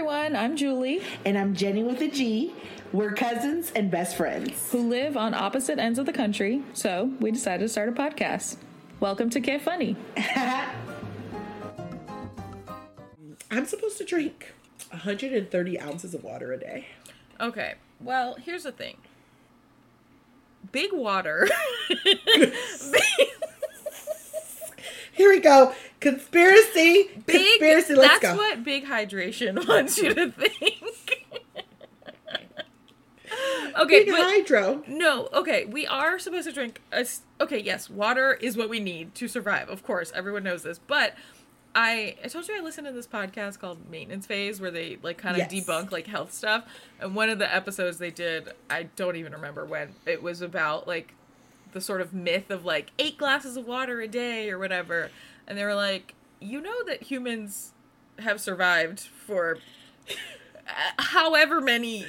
everyone. I'm Juli, And I'm Genny with a G. We're cousins and best friends. who live on opposite ends of the country, so we decided to start a podcast. Welcome to Que Funny. I'm supposed to drink 130 ounces of water a day. Okay. Well, here's the thing. Big water. Here we go. Conspiracy. big. Conspiracy. Let's that's go. That's what big hydration wants you to think. okay, Big but hydro. no. Okay, we are supposed to drink. A, okay, yes, water is what we need to survive. Of course, everyone knows this. But I, I told you I listened to this podcast called Maintenance Phase, where they like kind of Yes. debunk like health stuff. And one of the episodes they did, I don't even remember when. It was about like the sort of myth of like eight glasses of water a day or whatever. And they were like, you know that humans have survived for uh, however many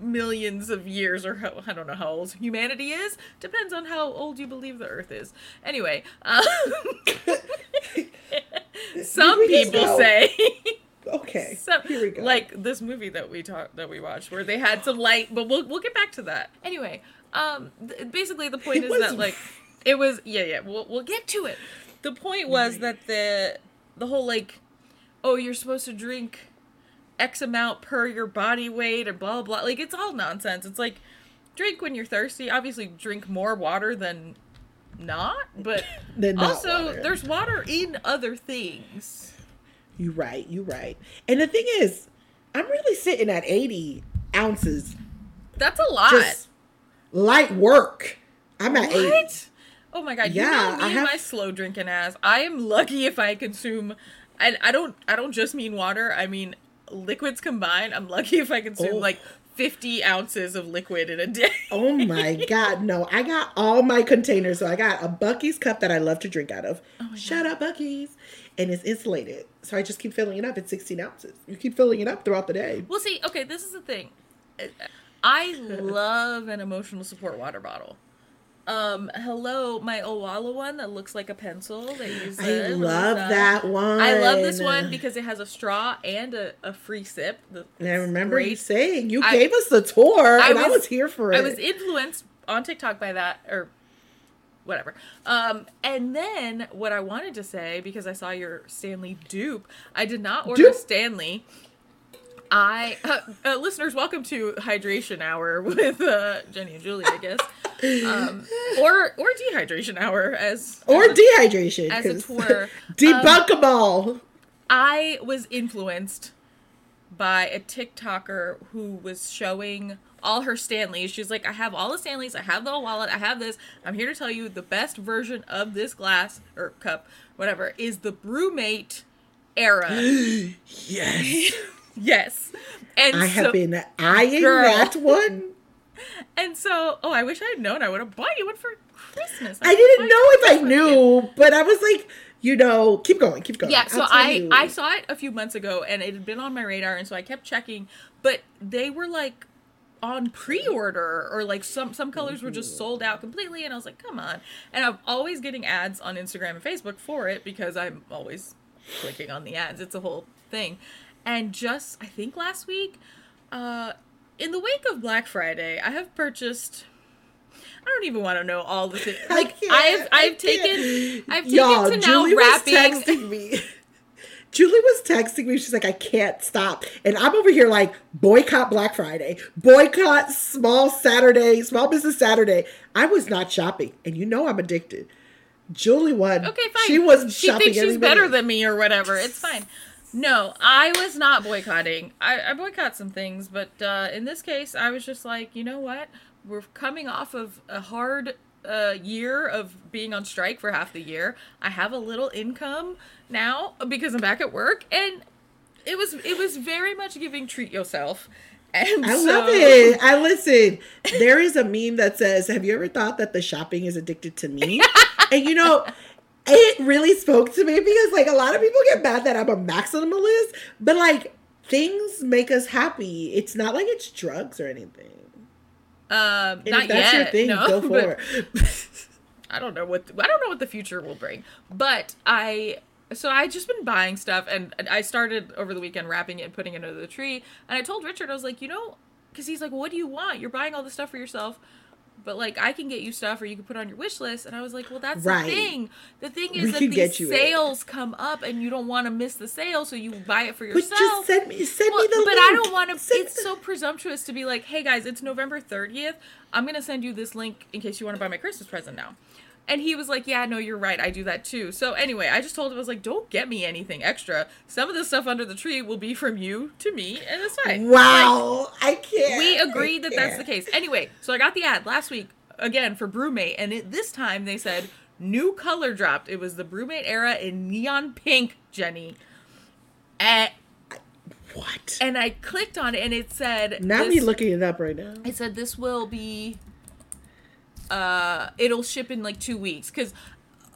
millions of years or how, I don't know how old humanity is. Depends on how old you believe the earth is. Anyway, um, some people say Okay. so, Here we go. Like this movie that we talked that we watched, where they had some light, but we'll we'll get back to that. Anyway, um, th- basically the point It is that like it was yeah yeah we'll we'll get to it. The point was that the the whole like oh you're supposed to drink X amount per your body weight and blah blah like it's all nonsense. It's like drink when you're thirsty. Obviously, drink more water than not, but not also water. there's water in other things. You right. You right. And the thing is, I'm really sitting at 80 ounces. That's a lot. Just light work. I'm at 80. What? Oh my god! Yeah, you know I have- my slow drinking ass. I am lucky if I consume, and I don't. I don't just mean water. I mean liquids combined. I'm lucky if I consume Oh. like 50 ounces of liquid in a day. Oh my god, no. I got all my containers. So I got a Buc-ee's cup that I love to drink out of. Oh Shout out Buc-ee's. And it's insulated. So I just keep filling it up. It's 16 ounces. You keep filling it up throughout the day. Well, see, okay, this is the thing. Uh, I love an emotional support water bottle. Um, hello, my Owala one that looks like a pencil. They use I love that one. I love this one because it has a straw and a, a free sip. The- And I remember you saying you I- gave us the tour, and I was here for it. I was influenced on TikTok by that, or whatever. Um, and then what I wanted to say because I saw your Stanley dupe, I did not order Dupe? Stanley. I uh, uh, listeners, welcome to Hydration Hour with uh, Genny and Juli, I guess, um, or or Dehydration Hour as or dehydration. as a tour. Debunkable. all. I was influenced by a TikToker who was showing all her Stanleys. She's like, I have all the Stanleys, I have the wallet, I have this. I'm here to tell you the best version of this glass or cup, whatever, is the BrüMate Era. Yes. yes. And I have been eyeing Girl. that one. and so oh I wish I had known I would have bought you one for Christmas. I didn't know if I knew, but I was like, you know, keep going, keep going. Yeah, so I you. I saw it a few months ago and it had been on my radar and so I kept checking, but they were like on pre-order or like some some colors were just mm-hmm. sold out completely and I was like, "Come on." And I'm always getting ads on Instagram and Facebook for it because I'm always clicking on the ads. It's a whole thing. And just I think last week uh in the wake of Black Friday, I have purchased I don't even want to know all the things. Like I've I've taken. I've taken Y'all, to now Juli was texting me. Juli was texting me. She's like, I can't stop. And I'm over here like, boycott Black Friday, boycott Small Saturday, Small Business Saturday. I was not shopping. And you know I'm addicted. Juli won. Okay, fine. She was She thinks she's better minute. than me or whatever. It's fine. No, I was not boycotting. I, I boycott some things, but uh, in this case, I was just like, you know what? We're coming off of a hard uh, year of being on strike for half the year. I have a little income now because I'm back at work, and it was it was very much giving treat yourself. And I so- love it. I listen. There is a meme that says, "Have you ever thought that the shopping is addicted to me?" and you know, it really spoke to me because like a lot of people get mad that I'm a maximalist, but like things make us happy. It's not like it's drugs or anything. Um, And not if that's yet. your thing, no, go for it. I don't know what I don't know what the future will bring, but I so I just been buying stuff, and I started over the weekend wrapping it and putting it under the tree. And I told Richard, I was like, you know, because he's like, "What do you want? You're buying all this stuff for yourself." But like I can get you stuff, or you can put on your wish list, and I was like, "Well, that's Right. the thing. The thing We is that can these you it. sales come up, and you don't want to miss the sale, so you buy it for But yourself." just send me send Well, me the but link. I don't want to. Send It's the- so presumptuous to be like, "Hey guys, it's November thirtieth. I'm gonna send you this link in case you want to buy my Christmas present now." And he was like, "Yeah, no, you're right. I do that too." So anyway, I just told him I was like, "Don't get me anything extra. Some of the stuff under the tree will be from you to me, and it's fine." Wow, I can't. we I agreed that that's the case. Anyway, so I got the ad last week again for BrüMate, and it, this time they said new color dropped. It was the BrüMate Era in neon pink, Genny. And, What? and I clicked on it, and it said now me looking it up right now. It said this will be. Uh, it'll ship in like two weeks because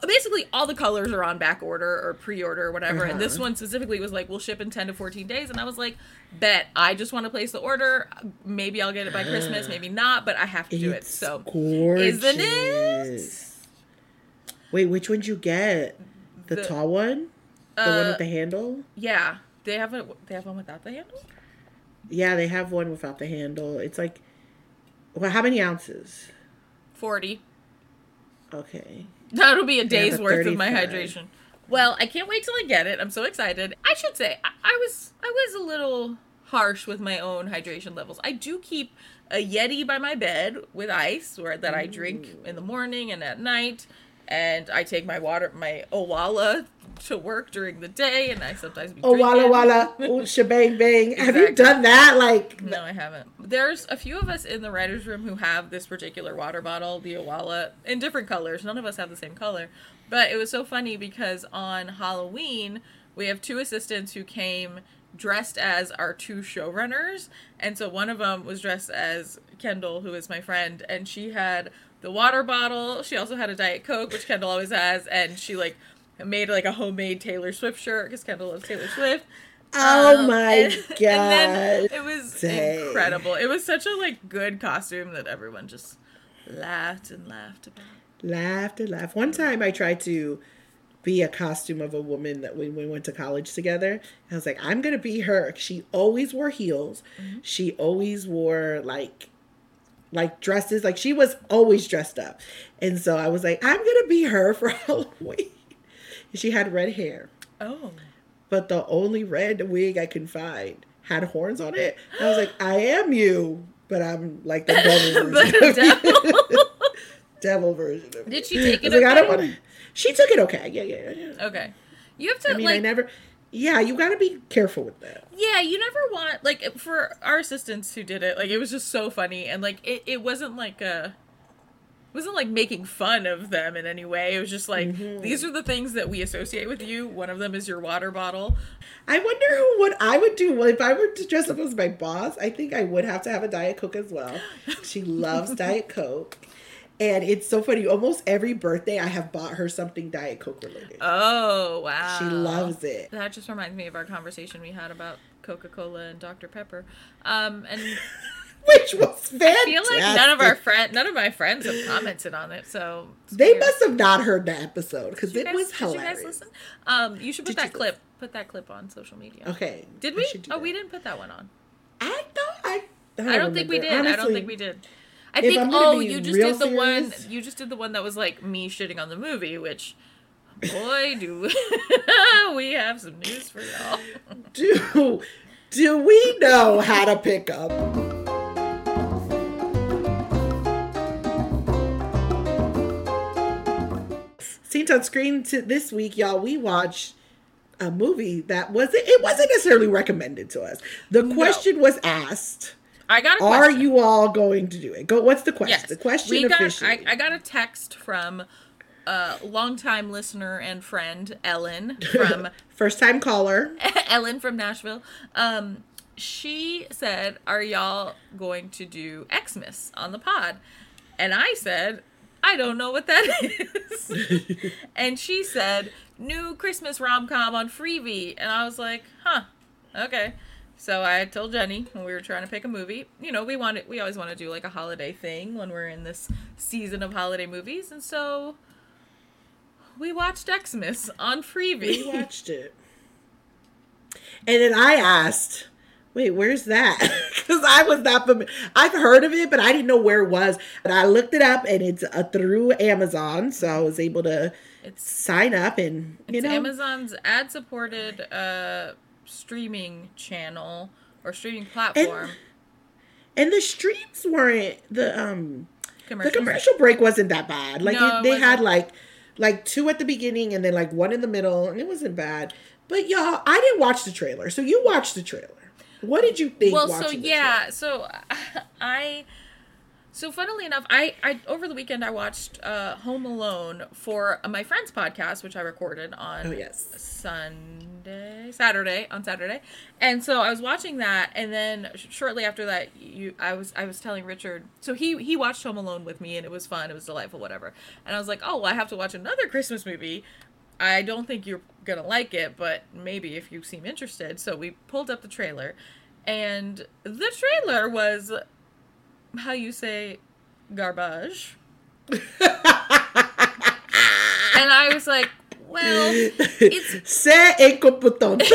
basically all the colors are on back order or pre-order or whatever and this Uh-huh. one specifically was like we'll ship in 10 to 14 days and i was like bet i just want to place the order maybe i'll get it by christmas maybe not but i have to do it so gorgeous. isn't it Wait, which one did you get? The, The- tall one, the one Uh, with the handle. yeah they have a they have one without the handle Yeah, they have one without the handle. It's like, well, how many ounces? 40 Okay. That'll be a day's worth of my hydration. Well, I can't wait till I get it. I'm so excited. I should say I, I was I was a little harsh with my own hydration levels. I do keep a Yeti by my bed with ice, where that I drink in the morning and at night, and I take my water, my Owala, to work during the day, and I sometimes be Oh, walla drinking. walla, oh, shebang bang. Have you done that? Like, No, I haven't. There's a few of us in the writer's room who have this particular water bottle, the Owala, in different colors. None of us have the same color. But it was so funny because on Halloween, we have two assistants who came dressed as our two showrunners. And so one of them was dressed as Kendall, who is my friend, and she had the water bottle. She also had a Diet Coke, which Kendall always has, and she like made like a homemade Taylor Swift shirt because Kendall loves Taylor Swift. oh Um, my and- god. And then it was Dang. incredible. It was such a like good costume that everyone just laughed and laughed about. laughed and laughed. One time I tried to be a costume of a woman that when we went to college together. I was like, I'm gonna be her. She always wore heels. Mm-hmm. She always wore like like dresses. Like she was always dressed up. And so I was like, I'm gonna be her for Halloween. And she had red hair. Oh. But the only red wig I could find had horns on it. I was like, I am you, but I'm like the devil version. the of you. devil. devil version of Did she take I it was like, I don't want to. She took it okay. Yeah, yeah, yeah. Okay. You have to I mean, I like never. Yeah, you got to be careful with that. Yeah, you never want like for our assistants who did it, like it was just so funny and like it, it wasn't like a wasn't like making fun of them in any way. It was just like Mm-hmm. these are the things that we associate with you. One of them is your water bottle. I wonder what I would do if I were to dress up as my boss. I think I would have to have a diet coke as well. She loves diet coke, and it's so funny. Almost every birthday, I have bought her something diet coke related. Oh, wow. she loves it. That just reminds me of our conversation we had about Coca-Cola and Dr. Pepper. Um and Which was fantastic. I feel like none of our friend none of my friends have commented on it, so They weird. must have not heard the episode because it guys- was did you hilarious. guys listen? Um, you should put Did that clip. Put that clip on social media. Okay. Did we? Oh, we didn't put that one on. I thought I. I don't think we did. remember. I don't think we did. I think. Oh, you just did the one. You just did the one that was like me shitting on the movie, which. Boy, do we have some news for y'all. Do do we know how to pick up? On screen to this week, y'all. We watched a movie that wasn't. It wasn't necessarily recommended to us. The question was asked: I got a Are question. you all going to do it? Go. What's the question? Yes. The question we got, officially. I, I got a text from a longtime listener and friend, Ellen, from First time caller. Ellen from Nashville. Um, she said, "Are y'all going to do EXmas on the pod?" And I said, "I don't know what that is." and she said, "New Christmas rom com on Freevee." And I was like, "Huh, okay." So I told Jenny when we were trying to pick a movie. You know, we wanted we always want to do like a holiday thing when we're in this season of holiday movies, and so we watched EXmas on Freevee. We watched it. And then I asked, wait, where's that? Because I was not familiar. I've heard of it, but I didn't know where it was. And I looked it up, and it's uh, through Amazon. So I was able to It's sign up and, you it's know. Amazon's ad-supported uh, streaming channel or streaming platform. And the streams weren't, the, um, the commercial break wasn't that bad. Like No, it, it they had like like two at the beginning and then like one in the middle, and it wasn't bad. But y'all, I didn't watch the trailer, so you watched the trailer. What did you think? well so yeah so i so funnily enough i i over the weekend i watched uh home alone for my friend's podcast which i recorded on Oh, yes. sunday saturday on saturday and so i was watching that and then shortly after that you i was i was telling richard so he he watched home alone with me and it was fun it was delightful whatever and i was like oh well i have to watch another christmas movie I don't think you're gonna like it, but maybe if you seem interested. So we pulled up the trailer, and the trailer was how you say garbage. and I was like, well, it's Se incompetente.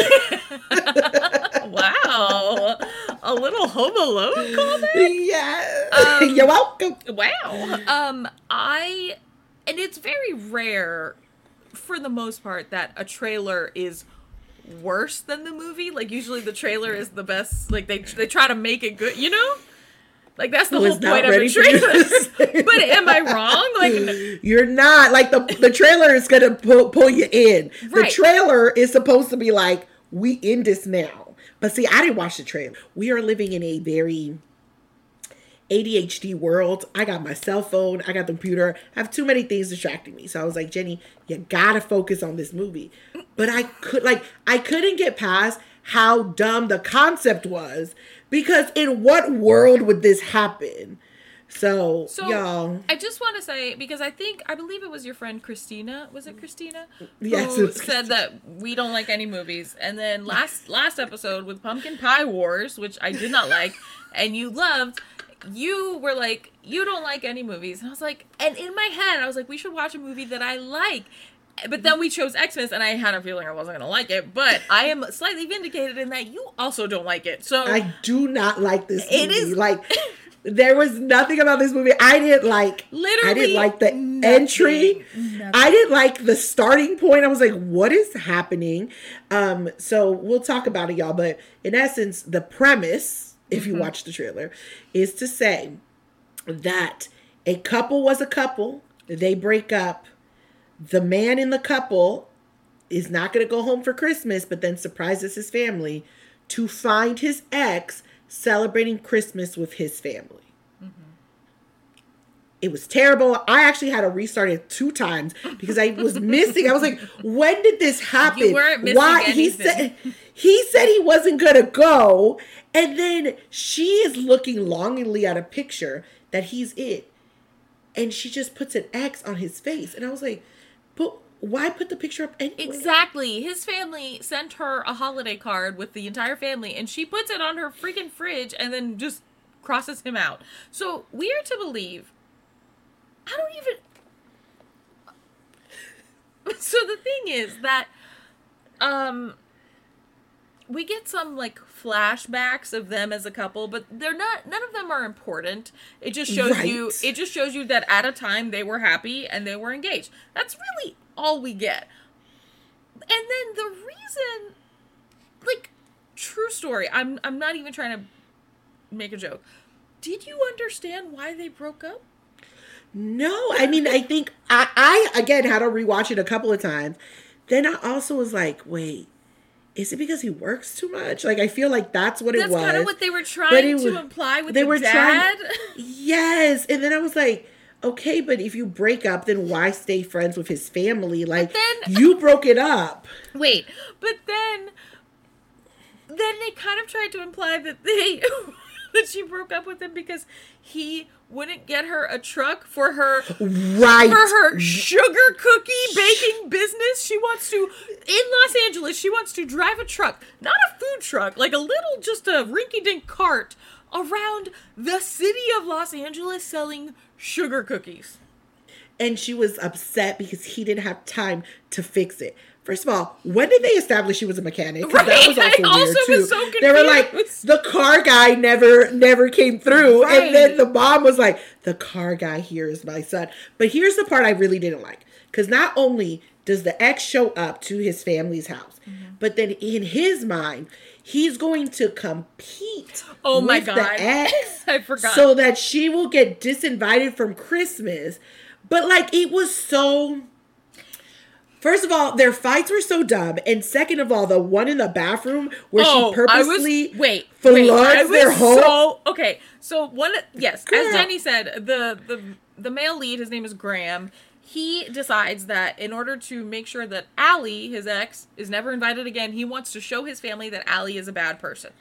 wow, a little Home Alone callback. yeah. Um, You're welcome. Wow. Um, I, and it's very rare, for the most part, that a trailer is worse than the movie. Like usually, the trailer is the best. Like they they try to make it good. You know. Like that's the whole point of a ready for you to trailer. but am I wrong? Like You're not like the the trailer is gonna pull, pull you in. The trailer is supposed to be like we in this now. But see, I didn't watch the trailer. We are living in a very ADHD world. I got my cell phone, I got the computer. I have too many things distracting me. So I was like, Genny, you gotta focus on this movie. But I could like I couldn't get past how dumb the concept was because in what world would this happen? So, so, y'all. I just want to say because I think I believe it was your friend Christina. Was it Christina? Yes, who said that we don't like any movies. And then last last episode with Pumpkin Pie Wars, which I did not like, and you loved. You were like, you don't like any movies, and I was like, and in my head, I was like, we should watch a movie that I like. But then we chose EXmas, and I had a feeling I wasn't gonna like it. But I am slightly vindicated in that you also don't like it. So I do not like this movie. It is- like there was nothing about this movie I didn't like. Literally, I didn't like the nothing. entry. Nothing. I didn't like the starting point. I was like, what is happening? Um, so we'll talk about it, y'all. But in essence, the premise, if Mm-hmm. you watch the trailer, is to say that a couple was a couple, they break up. The man in the couple is not going to go home for Christmas, but then surprises his family to find his ex celebrating Christmas with his family. It was terrible. I actually had to restart it two times because I was missing. I was like, "When did this happen?" You weren't missing He anything. said he said he wasn't gonna go, and then she is looking longingly at a picture that he's in, and she just puts an X on his face, and I was like, "But why put the picture up anyway?" Exactly. His family sent her a holiday card with the entire family, and she puts it on her freaking fridge and then just crosses him out. So we are to believe. I don't even. So the thing is that, um, we get some like flashbacks of them as a couple, but they're not. None of them are important. It just shows you. It just shows you that at a time they were happy and they were engaged. That's really all we get. And then the reason, like, true story. I'm I'm not even trying to make a joke. Did you understand why they broke up? No, I mean, I think I, I again had to rewatch it a couple of times. Then I also was like, wait, is it because he works too much? Like, I feel like that's what That's it was. That's kind of what they were trying it to imply with they the were dad. trying- Yes, and then I was like, okay, but if you break up, then why stay friends with his family? Like, then- you broke it up. Wait, but then, then they kind of tried to imply that they that she broke up with him because he wouldn't get her a truck for her Right. for her sugar cookie baking business. She wants to in Los Angeles. She wants to drive a truck, not a food truck, like a little just a rinky-dink cart around the city of Los Angeles selling sugar cookies. and she was upset because he didn't have time to fix it. First of all, when did they establish he was a mechanic? 'Cause That was Right, also I weird also too. so they were like, the car guy never never came through, and then the mom was like, the car guy here is my son. But here's the part I really didn't like, because not only does the ex show up to his family's house, Mm-hmm. but then in his mind, he's going to compete. Oh my with God. the ex I forgot. so that she will get disinvited from Christmas. But like it was so First of all, their fights were so dumb, and second of all, the one in the bathroom where Oh, she purposely I was, wait, wait, I was their home. so okay. So one, yes, Girl. as Genny said, the the the male lead, his name is Graham. He decides that in order to make sure that Allie, his ex, is never invited again, he wants to show his family that Allie is a bad person.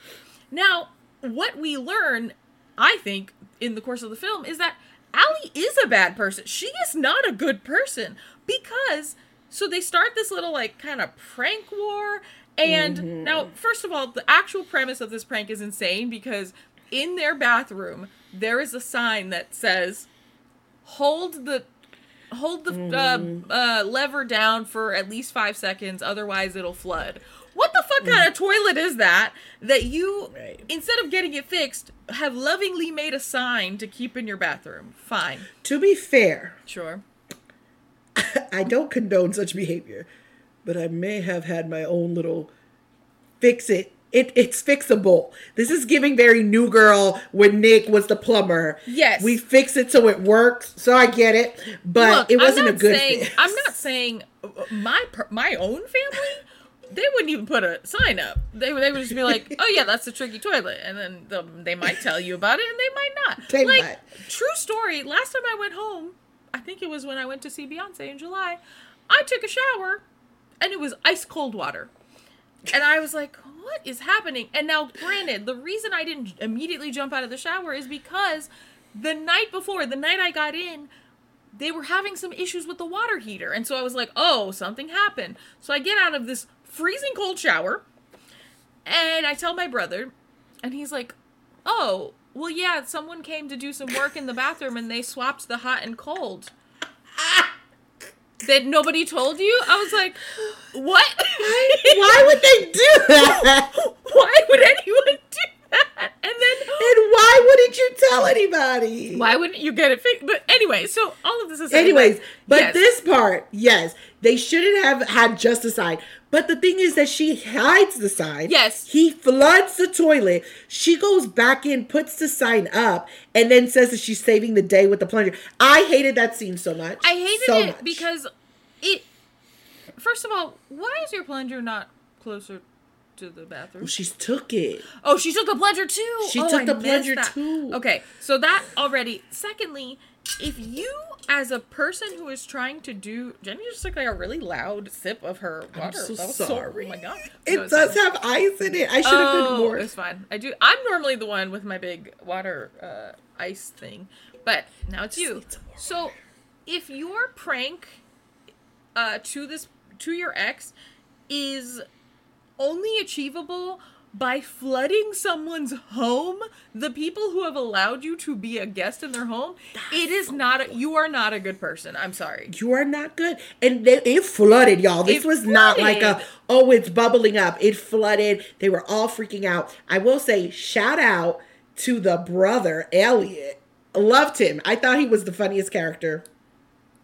Now, what we learn, I think, in the course of the film is that Allie is a bad person. She is not a good person because so they start this little like kind of prank war and now first of all the actual premise of this prank is insane because in their bathroom there is a sign that says hold the hold the uh, uh, lever down for at least five seconds otherwise it'll flood. What the fuck kind of toilet is that that you Right. instead of getting it fixed have lovingly made a sign to keep in your bathroom? Fine. To be fair, sure I don't condone such behavior, but I may have had my own little fix it. It it's fixable. This is giving very new girl when Nick was the plumber. Yes. we fix it so it works. So I get it, but Look, it wasn't a good saying, fix. I'm not saying uh, my my own family. They wouldn't even put a sign up. They would they would just be like, "Oh yeah, that's a tricky toilet," and then the, they might tell you about it, and they might not. They like might. true story. Last time I went home, I think it was when I went to see Beyonce in July. I took a shower, and it was ice cold water. And I was like, what is happening? And now, granted, the reason I didn't immediately jump out of the shower is because the night before, the night I got in, they were having some issues with the water heater. And so I was like, oh, something happened. So I get out of this freezing cold shower and I tell my brother, and he's like, oh, well, yeah, someone came to do some work in the bathroom and they swapped the hot and cold. That nobody told you? I was like, what? Why would they do that? Why would anyone do that? And then And why wouldn't you tell anybody? why wouldn't you get it fixed? But anyway, so all of this is Anyways, but yes. this part, yes, they shouldn't have had just a sign. But the thing is that she hides the sign. Yes. He floods the toilet. She goes back in, puts the sign up, and then says that she's saving the day with the plunger. I hated that scene so much. I hated so it much. because it. First of all, why is your plunger not closer to the bathroom? Well, she took it. Oh, she took the plunger too. She Oh, took I the plunger that. too. Okay, so that already. Secondly, if you, as a person who is trying to do, Genny just took like a really loud sip of her water. so that was sorry. So, oh my god, It No, does fine. have ice in it. I should have Oh, been more. it's fine. I do. I'm normally the one with my big water uh, ice thing, but now it's you. need some more So, if your prank uh, to this to your ex is only achievable by flooding someone's home, the people who have allowed you to be a guest in their home, it is not. A, you are not a good person. I'm sorry. You are not good. And they, it flooded, y'all. This It was not like a, oh, it's bubbling up. It flooded. They were all freaking out. I will say, shout out to the brother, Elliot. Loved him. I thought he was the funniest character.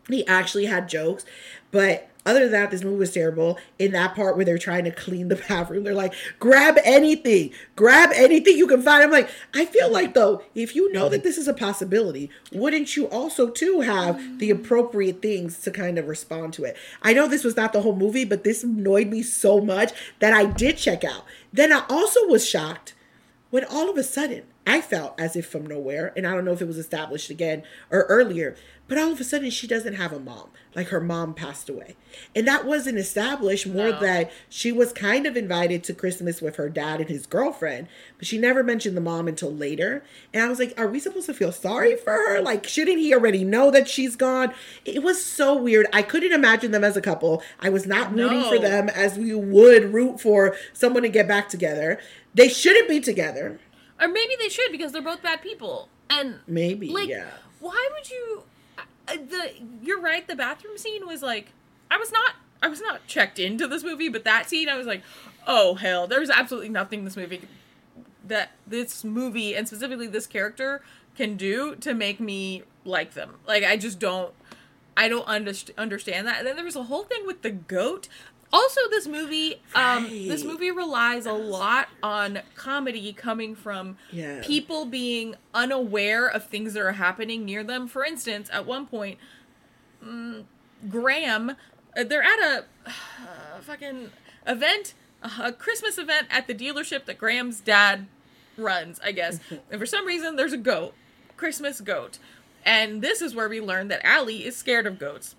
He actually had jokes. But other than that, this movie was terrible. In that part where they're trying to clean the bathroom, they're like, grab anything, grab anything you can find. I'm like, I feel like though, if you know that this is a possibility, wouldn't you also too have the appropriate things to kind of respond to it? I know this was not the whole movie, but this annoyed me so much that I did check out. Then I also was shocked when all of a sudden I felt as if from nowhere, and I don't know if it was established again or earlier, but all of a sudden she doesn't have a mom. Like her mom passed away. And that wasn't established more No. that she was kind of invited to Christmas with her dad and his girlfriend, but she never mentioned the mom until later. And I was like, are we supposed to feel sorry for her? Like, shouldn't he already know that she's gone? It was so weird. I couldn't imagine them as a couple. I was not rooting for them as we would root for someone to get back together. They shouldn't be together. Or maybe they should because they're both bad people. And Maybe, like, yeah. why would you? uh, the you're right. The bathroom scene was like I was not I was not checked into this movie, but that scene I was like, oh hell, there's absolutely nothing this movie that this movie and specifically this character can do to make me like them. Like I just don't I don't underst- understand that. And then there was a whole thing with the goat. Also, this movie, um, this movie relies a lot on comedy coming from Yeah. people being unaware of things that are happening near them. For instance, at one point, mm, Graham, uh, they're at a uh, fucking event, a Christmas event at the dealership that Graham's dad runs, I guess. and for some reason, there's a goat, Christmas goat. And this is where we learn that Allie is scared of goats.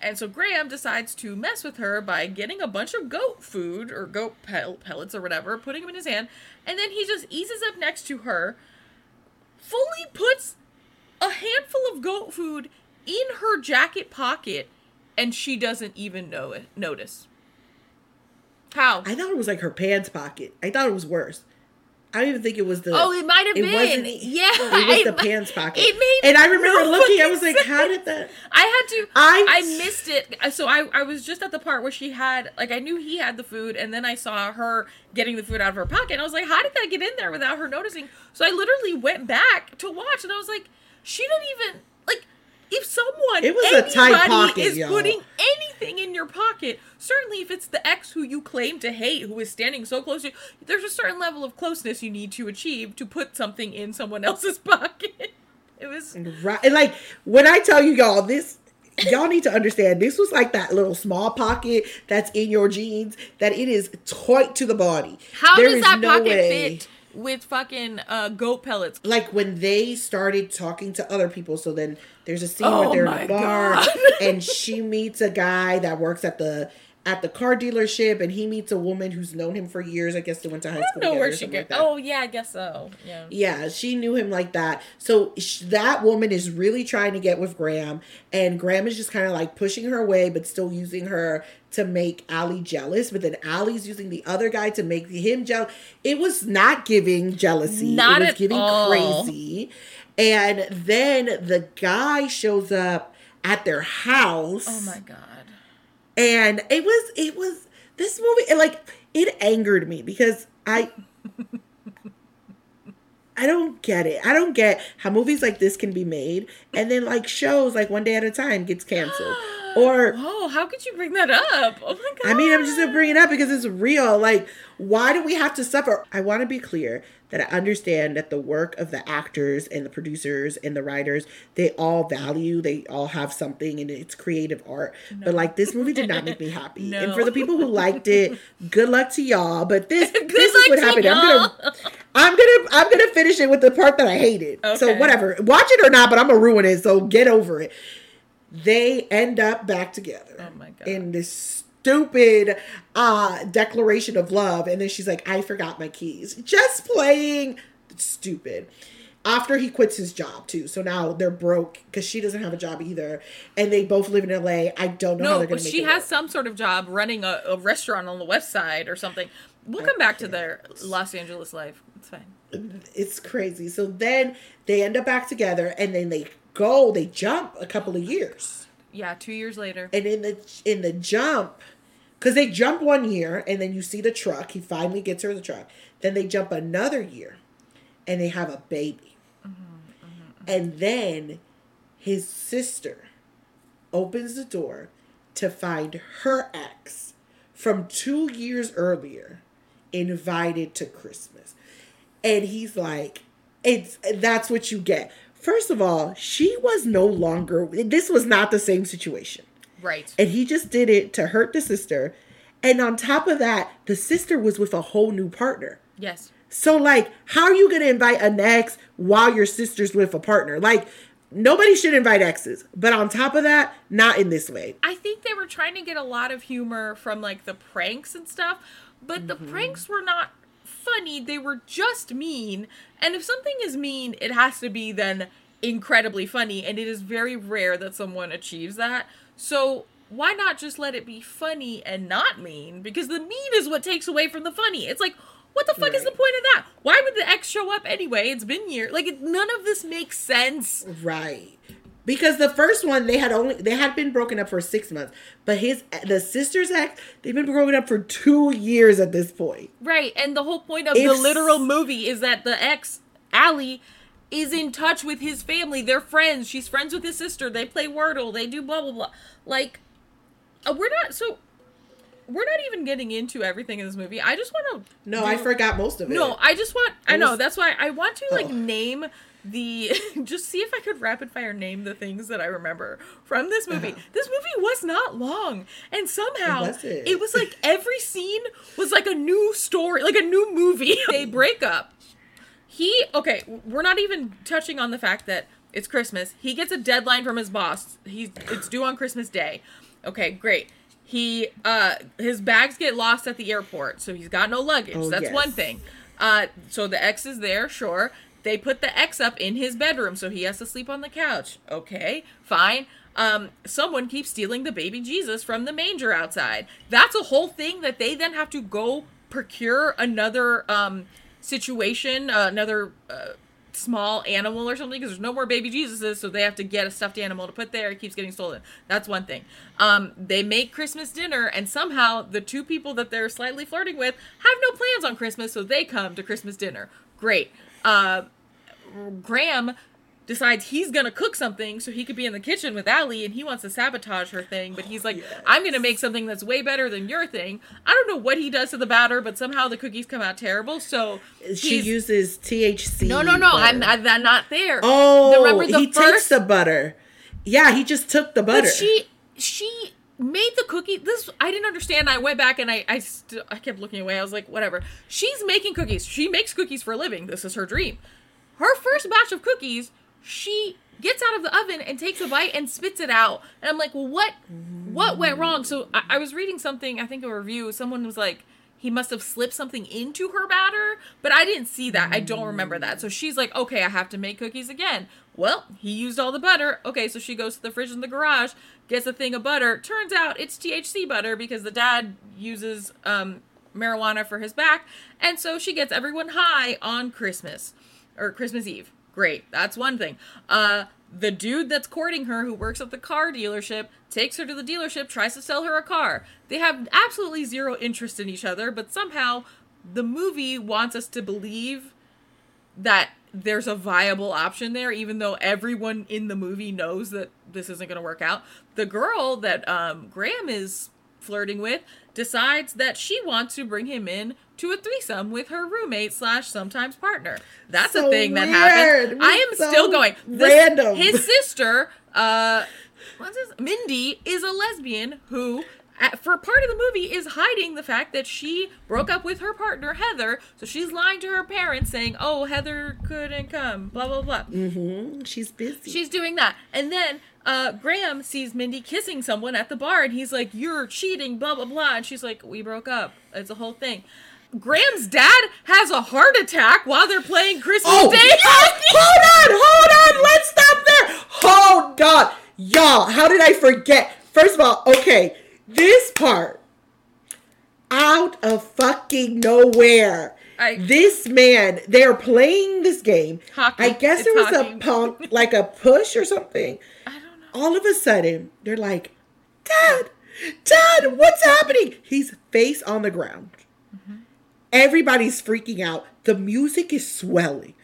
And so Graham decides to mess with her by getting a bunch of goat food or goat pel- pellets or whatever, putting them in his hand, and then he just eases up next to her, fully puts a handful of goat food in her jacket pocket, and she doesn't even know it. Notice. How? I thought it was like her pants pocket. I thought it was worse. I don't even think it was the. Oh, it might have been. wasn't- Yeah, It was it the pants pocket. it made and I remember no looking. I was like, "How did that?" I had to. I- I missed it. So I I was just at the part where she had like I knew he had the food, and then I saw her getting the food out of her pocket. And I was like, how did that get in there without her noticing? So I literally went back to watch, and I was like, she didn't even. If someone, It was a tight anybody pocket, is y'all. putting anything in your pocket, certainly if it's the ex who you claim to hate, who is standing so close to you, there's a certain level of closeness you need to achieve to put something in someone else's pocket. It was Right. And like when I tell you y'all this y'all need to understand this was like that little small pocket that's in your jeans that it is tight to the body. How There does is that no pocket way- fit with fucking uh, goat pellets? Like when they started talking to other people, so then there's a scene Oh where they're in a bar God. and she meets a guy that works at the at the car dealership and he meets a woman who's known him for years. I guess they went to high I school. don't know together where or she something get. like that. oh yeah, I guess so. Yeah. Yeah, she knew him like that. So sh- that woman is really trying to get with Graham, and Graham is just kind of like pushing her away, but still using her to make Allie jealous. But then Allie's using the other guy to make him jealous. It was not giving jealousy. Not it was at giving all. crazy. And then the guy shows up at their house. Oh my god. And it was it was this movie it, like it angered me because I I don't get it. I don't get how movies like this can be made and then like shows like one day at a time gets canceled. Or Oh, how could you bring that up? Oh my god. I mean, I'm just gonna bring it up because it's real. Like, why do we have to suffer? I want to be clear that I understand that the work of the actors and the producers and the writers, they all value, they all have something, and it's creative art. But like, this movie did not make me happy. And for the people who liked it, good luck to y'all. But this, this is what happened. I'm gonna, I'm gonna, I'm gonna finish it with the part that I hated. Okay. So whatever, watch it or not, but I'm gonna ruin it. So get over it. They end up back together Oh my god. in this stupid uh declaration of love and then she's like i forgot my keys just playing stupid after he quits his job too so now they're broke because she doesn't have a job either and they both live in la i don't know how they're gonna make she has work. some sort of job running a, a restaurant on the west side or something. We'll come back to their Los Angeles life. It's fine. it's crazy so then they end up back together and then they go they jump a couple of years. Yeah, two years later. and in the in the jump because they jump one year and then you see the truck he finally gets her the truck. Then they jump another year and they have a baby. Mm-hmm, mm-hmm, and then his sister opens the door to find her ex from two years earlier invited to christmas. And he's like it's that's what you get first of all she was no longer this was not the same situation. Right. and he just did it to hurt the sister. And on top of that the sister was with a whole new partner. Yes. so like how are you going to invite an ex while your sister's with a partner? Like nobody should invite exes. But on top of that not in this way. I think they were trying to get a lot of humor from like the pranks and stuff, but the mm-hmm. pranks were not funny. They were just mean. And if something is mean, it has to be then incredibly funny. And it is very rare that someone achieves that. So why not just let it be funny and not mean? Because the mean is what takes away from the funny. It's like, what the fuck is the point of that? Why would the ex show up anyway? It's been years. Like, none of this makes sense. right Because the first one they had only they had been broken up for six months, but his the sister's ex they've been broken up for two years at this point. Right, and the whole point of the literal movie is that the ex, Allie, is in touch with his family. They're friends. She's friends with his sister. They play Wordle. They do blah blah blah. Like, uh, we're not so. We're not even getting into everything in this movie. I just want to. No, I forgot most of it. No, I just want. I It know was- that's why I want to like Oh. name the. just see if I could rapid fire name the things that I remember from this movie. Uh-huh. This movie was not long, and somehow It it was like every scene was like a new story, like a new movie. they break up. He okay. We're not even touching on the fact that it's Christmas. He gets a deadline from his boss. He's it's due on Christmas Day. Okay, great. He uh his bags get lost at the airport, so he's got no luggage. Oh, That's yes. one thing. Uh, so the ex is there, sure. They put the X up in his bedroom, so he has to sleep on the couch. Okay, fine. Um, someone keeps stealing the baby Jesus from the manger outside. That's a whole thing that they then have to go procure another um situation, uh, another uh, small animal or something, because there's no more baby Jesuses, so they have to get a stuffed animal to put there. It keeps getting stolen. That's one thing. Um, they make Christmas dinner, and somehow the two people that they're slightly flirting with have no plans on Christmas, so they come to Christmas dinner. Great. Uh, Graham decides he's gonna cook something so he could be in the kitchen with Allie and he wants to sabotage her thing, but he's like, I'm gonna make something that's way better than your thing. I don't know what he does to the batter, but somehow the cookies come out terrible. So she uses THC. No, no, no, I'm, butter. I'm, I'm not there. Oh, remember the he takes the butter. Yeah, he just took the butter. But she she made the cookie. This I didn't understand. I went back and I I st- I kept looking away. I was like, whatever. She's making cookies. She makes cookies for a living. This is her dream. Her first batch of cookies, she gets out of the oven and takes a bite and spits it out. And I'm like, well, what what went wrong? So I, I was reading something. I think a review. Someone was like. He must have slipped something into her batter, but I didn't see that. I don't remember that. So she's like, okay, I have to make cookies again. Well, he used all the butter. Okay, so she goes to the fridge in the garage, gets a thing of butter. Turns out it's THC butter because the dad uses um, marijuana for his back. And so she gets everyone high on Christmas or Christmas Eve. Great. That's one thing. Uh, the dude that's courting her, who works at the car dealership, takes her to the dealership, tries to sell her a car. They have absolutely zero interest in each other, but somehow the movie wants us to believe that there's a viable option there, even though everyone in the movie knows that this isn't going to work out. The girl that um, Graham is flirting with decides that she wants to bring him in to a threesome with her roommate slash sometimes partner. That's a thing that happened. I am So still going. This- random. His sister, uh, what's his? Mindy is a lesbian who. At, for part of the movie is hiding the fact that she broke up with her partner Heather, so she's lying to her parents saying, "Oh, Heather couldn't come." Blah blah blah. Mm, she's busy. She's doing that. And then uh, Graham sees Mindy kissing someone at the bar and he's like, You're cheating, blah, blah, blah. And she's like, We broke up. It's a whole thing. Graham's dad has a heart attack while they're playing Christmas Oh, Day. yes! hold on, hold on. Let's stop there. Hold on, y'all. How did I forget? First of all, okay, this part out of fucking nowhere. I- this man, they're playing this game. Hockey. I guess It's it was hockey. a punk, like a push or something. I don't know. All of a sudden, they're like, Dad, Dad, what's happening? He's face on the ground. Mm-hmm. Everybody's freaking out. The music is swelling.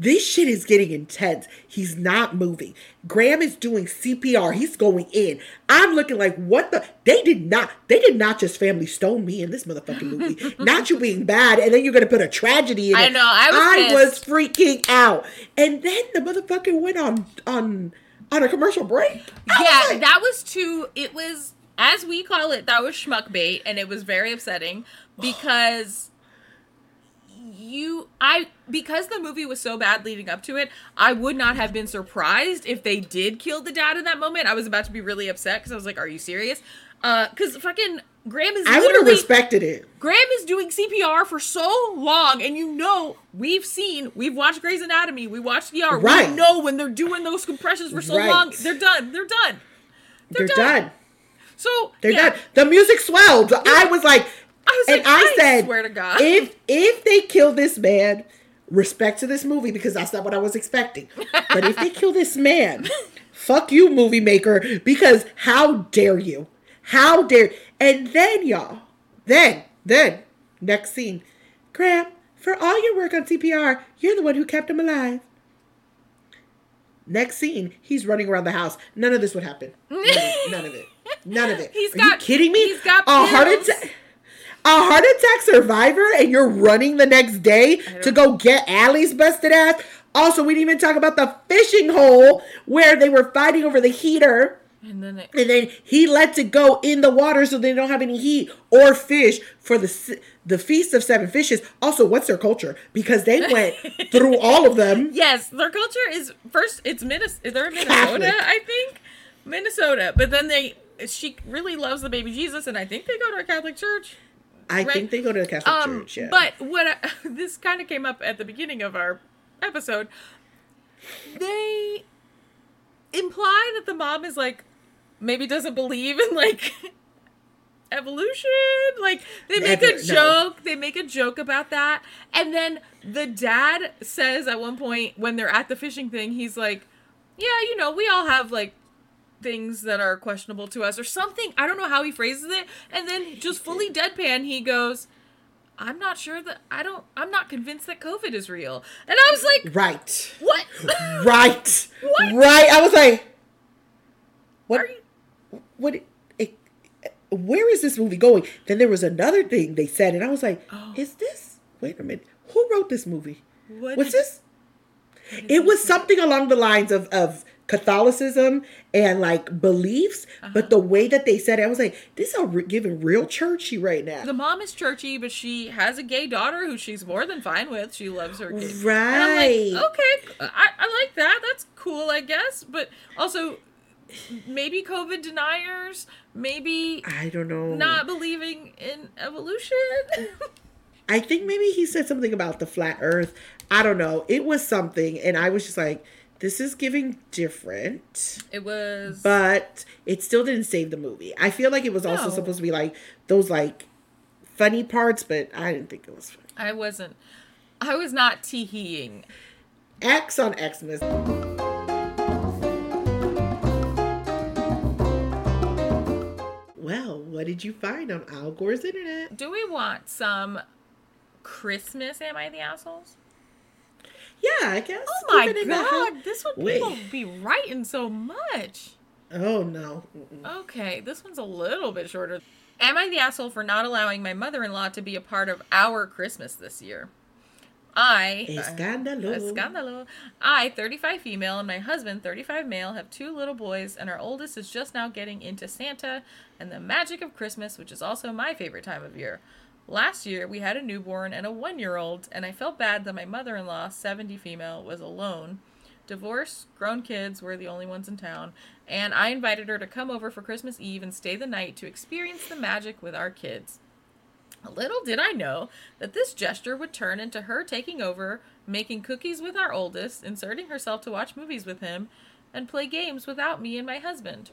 This shit is getting intense. He's not moving. Graham is doing CPR. He's going in. I'm looking like, what the? They did not. They did not just family stone me in this motherfucking movie. not you being bad, and then you're gonna put a tragedy in I it. know, I was I was freaking out. And then the motherfucker went on on on a commercial break. I Yeah, was like, that was too. It was, as we call it, that was schmuck bait, and it was very upsetting because you, I, because the movie was so bad leading up to it, I would not have been surprised if they did kill the dad in that moment. I was about to be really upset because I was like, "Are you serious?" Uh, because fucking Graham is I would have respected it. Graham is doing CPR for so long, and you know we've seen, we've watched Grey's Anatomy, we watched ER, Right. we know when they're doing those compressions for so Right. long, they're done, they're done. They're, done. done. So They're yeah, done. The music swelled. I was like, I was and like, I I said, swear to God. if if they kill this man, respect to this movie because that's not what I was expecting. But if they kill this man, fuck you, movie maker, because how dare you? How dare and then y'all, then, then, next scene. Graham, for all your work on CPR, you're the one who kept him alive. Next scene, he's running around the house. None of this would happen. None of it. None of it. None of it. He's Are got- you kidding me? he's got a heart attack. A heart attack survivor, and you're running the next day to go get Allie's busted ass. Also, we didn't even talk about the fishing hole where they were fighting over the heater. And then it, And then he lets it go in the water so they don't have any heat or fish for the the feast of seven fishes. Also, what's their culture? Because they went through all of them. yes, their culture is first. It's Minnesota. They're in Minnesota, Catholic. I think. Minnesota, but then they. She really loves the baby Jesus, and I think they go to a Catholic church. I Right. think they go to the Catholic Um, church. Yeah. But what I, this kind of came up at the beginning of our episode. They imply that the mom is like maybe doesn't believe in like evolution. Like they make Never, a no. joke. They make a joke about that, and then the dad says at one point when they're at the fishing thing, he's like, "Yeah, you know, we all have like." things that are questionable to us or something i don't know how he phrases it and then just fully deadpan he goes i'm not sure that i don't i'm not convinced that covid is real and i was like right. what Right. What? Right. I was like, what? Are you- What? It, where is this movie going? Then there was another thing they said, and I was like, Oh. is this? Wait a minute. Who wrote this movie? What What's this? It was something along the lines of of Catholicism and like beliefs, Uh-huh. but the way that they said it, I was like, this is re- giving real churchy right now. the mom is churchy but she has a gay daughter who she's more than fine with she loves her kid and i'm Right. like okay I, I like that that's cool i guess but also maybe covid deniers maybe I don't know. not believing in evolution I think maybe he said something about the flat earth. I don't know. It was something, and I was just like, this is giving different, it was but it still didn't save the movie. I feel like it was also supposed to be like those like funny parts, but I didn't think it was funny. I wasn't. I was not teeheeing. X on EXmas. What did you find on Al Gore's internet? Do we want some Christmas? Am I the assholes? Yeah, I guess. Oh my Keep it in the house. god! This would Wait. people be writing so much. Oh no. Okay, this one's a little bit shorter. Am I the asshole for not allowing my mother-in-law to be a part of our Christmas this year? I Escándalo. Escándalo. I, 35 female, and my husband, 35 male, have two little boys, and our oldest is just now getting into Santa and the magic of Christmas, which is also my favorite time of year. Last year, we had a newborn and a one year old, and I felt bad that my mother in law, 70 female, was alone. Divorced, grown kids were the only ones in town, and I invited her to come over for Christmas Eve and stay the night to experience the magic with our kids. Little did I know that this gesture would turn into her taking over, making cookies with our oldest, inserting herself to watch movies with him, and play games without me and my husband.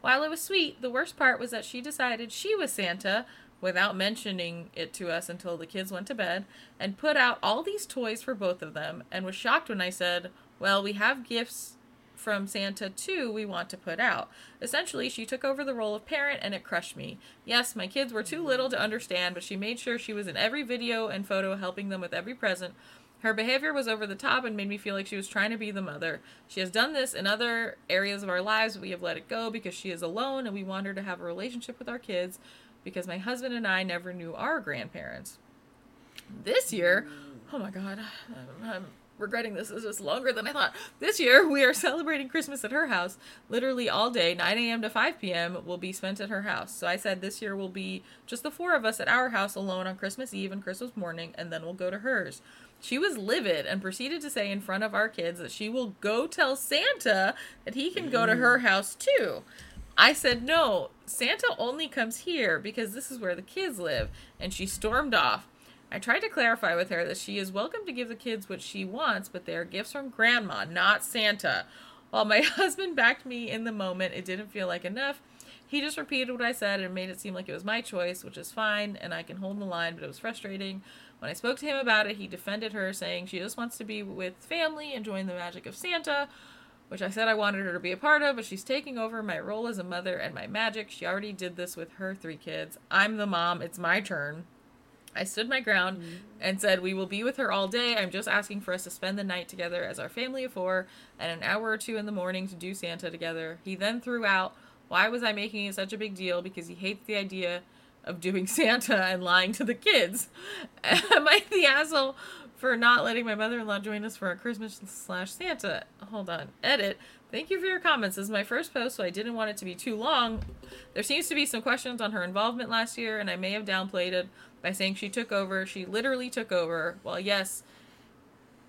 While it was sweet, the worst part was that she decided she was Santa, without mentioning it to us until the kids went to bed, and put out all these toys for both of them, and was shocked when I said, Well, we have gifts from Santa too we want to put out. Essentially, she took over the role of parent and it crushed me. Yes, my kids were too little to understand, but she made sure she was in every video and photo helping them with every present. Her behavior was over the top and made me feel like she was trying to be the mother. She has done this in other areas of our lives, we have let it go because she is alone and we want her to have a relationship with our kids because my husband and I never knew our grandparents. This year, oh my god, I'm, I'm regretting this. This is longer than I thought. This year, we are celebrating Christmas at her house. Literally all day, 9 a.m. to 5 p.m., will be spent at her house. So I said this year will be just the four of us at our house alone on Christmas Eve and Christmas morning, and then we'll go to hers. She was livid and proceeded to say in front of our kids that she will go tell Santa that he can go to mm. her house too. I said, no, Santa only comes here because this is where the kids live. And she stormed off. I tried to clarify with her that she is welcome to give the kids what she wants, but they are gifts from grandma, not Santa. While my husband backed me in the moment, it didn't feel like enough. He just repeated what I said and made it seem like it was my choice, which is fine, and I can hold the line, but it was frustrating. When I spoke to him about it, he defended her, saying she just wants to be with family, enjoying the magic of Santa. which I said I wanted her to be a part of, but she's taking over my role as a mother and my magic. She already did this with her three kids. I'm the mom. It's my turn. I stood my ground mm. and said, We will be with her all day. I'm just asking for us to spend the night together as our family of four and an hour or two in the morning to do Santa together. He then threw out, Why was I making it such a big deal? Because he hates the idea of doing Santa and lying to the kids. Am I the asshole for not letting my mother in law join us for our Christmas slash Santa? Hold on. Edit. Thank you for your comments. This is my first post, so I didn't want it to be too long. There seems to be some questions on her involvement last year, and I may have downplayed it by saying she took over. She literally took over. Well, yes,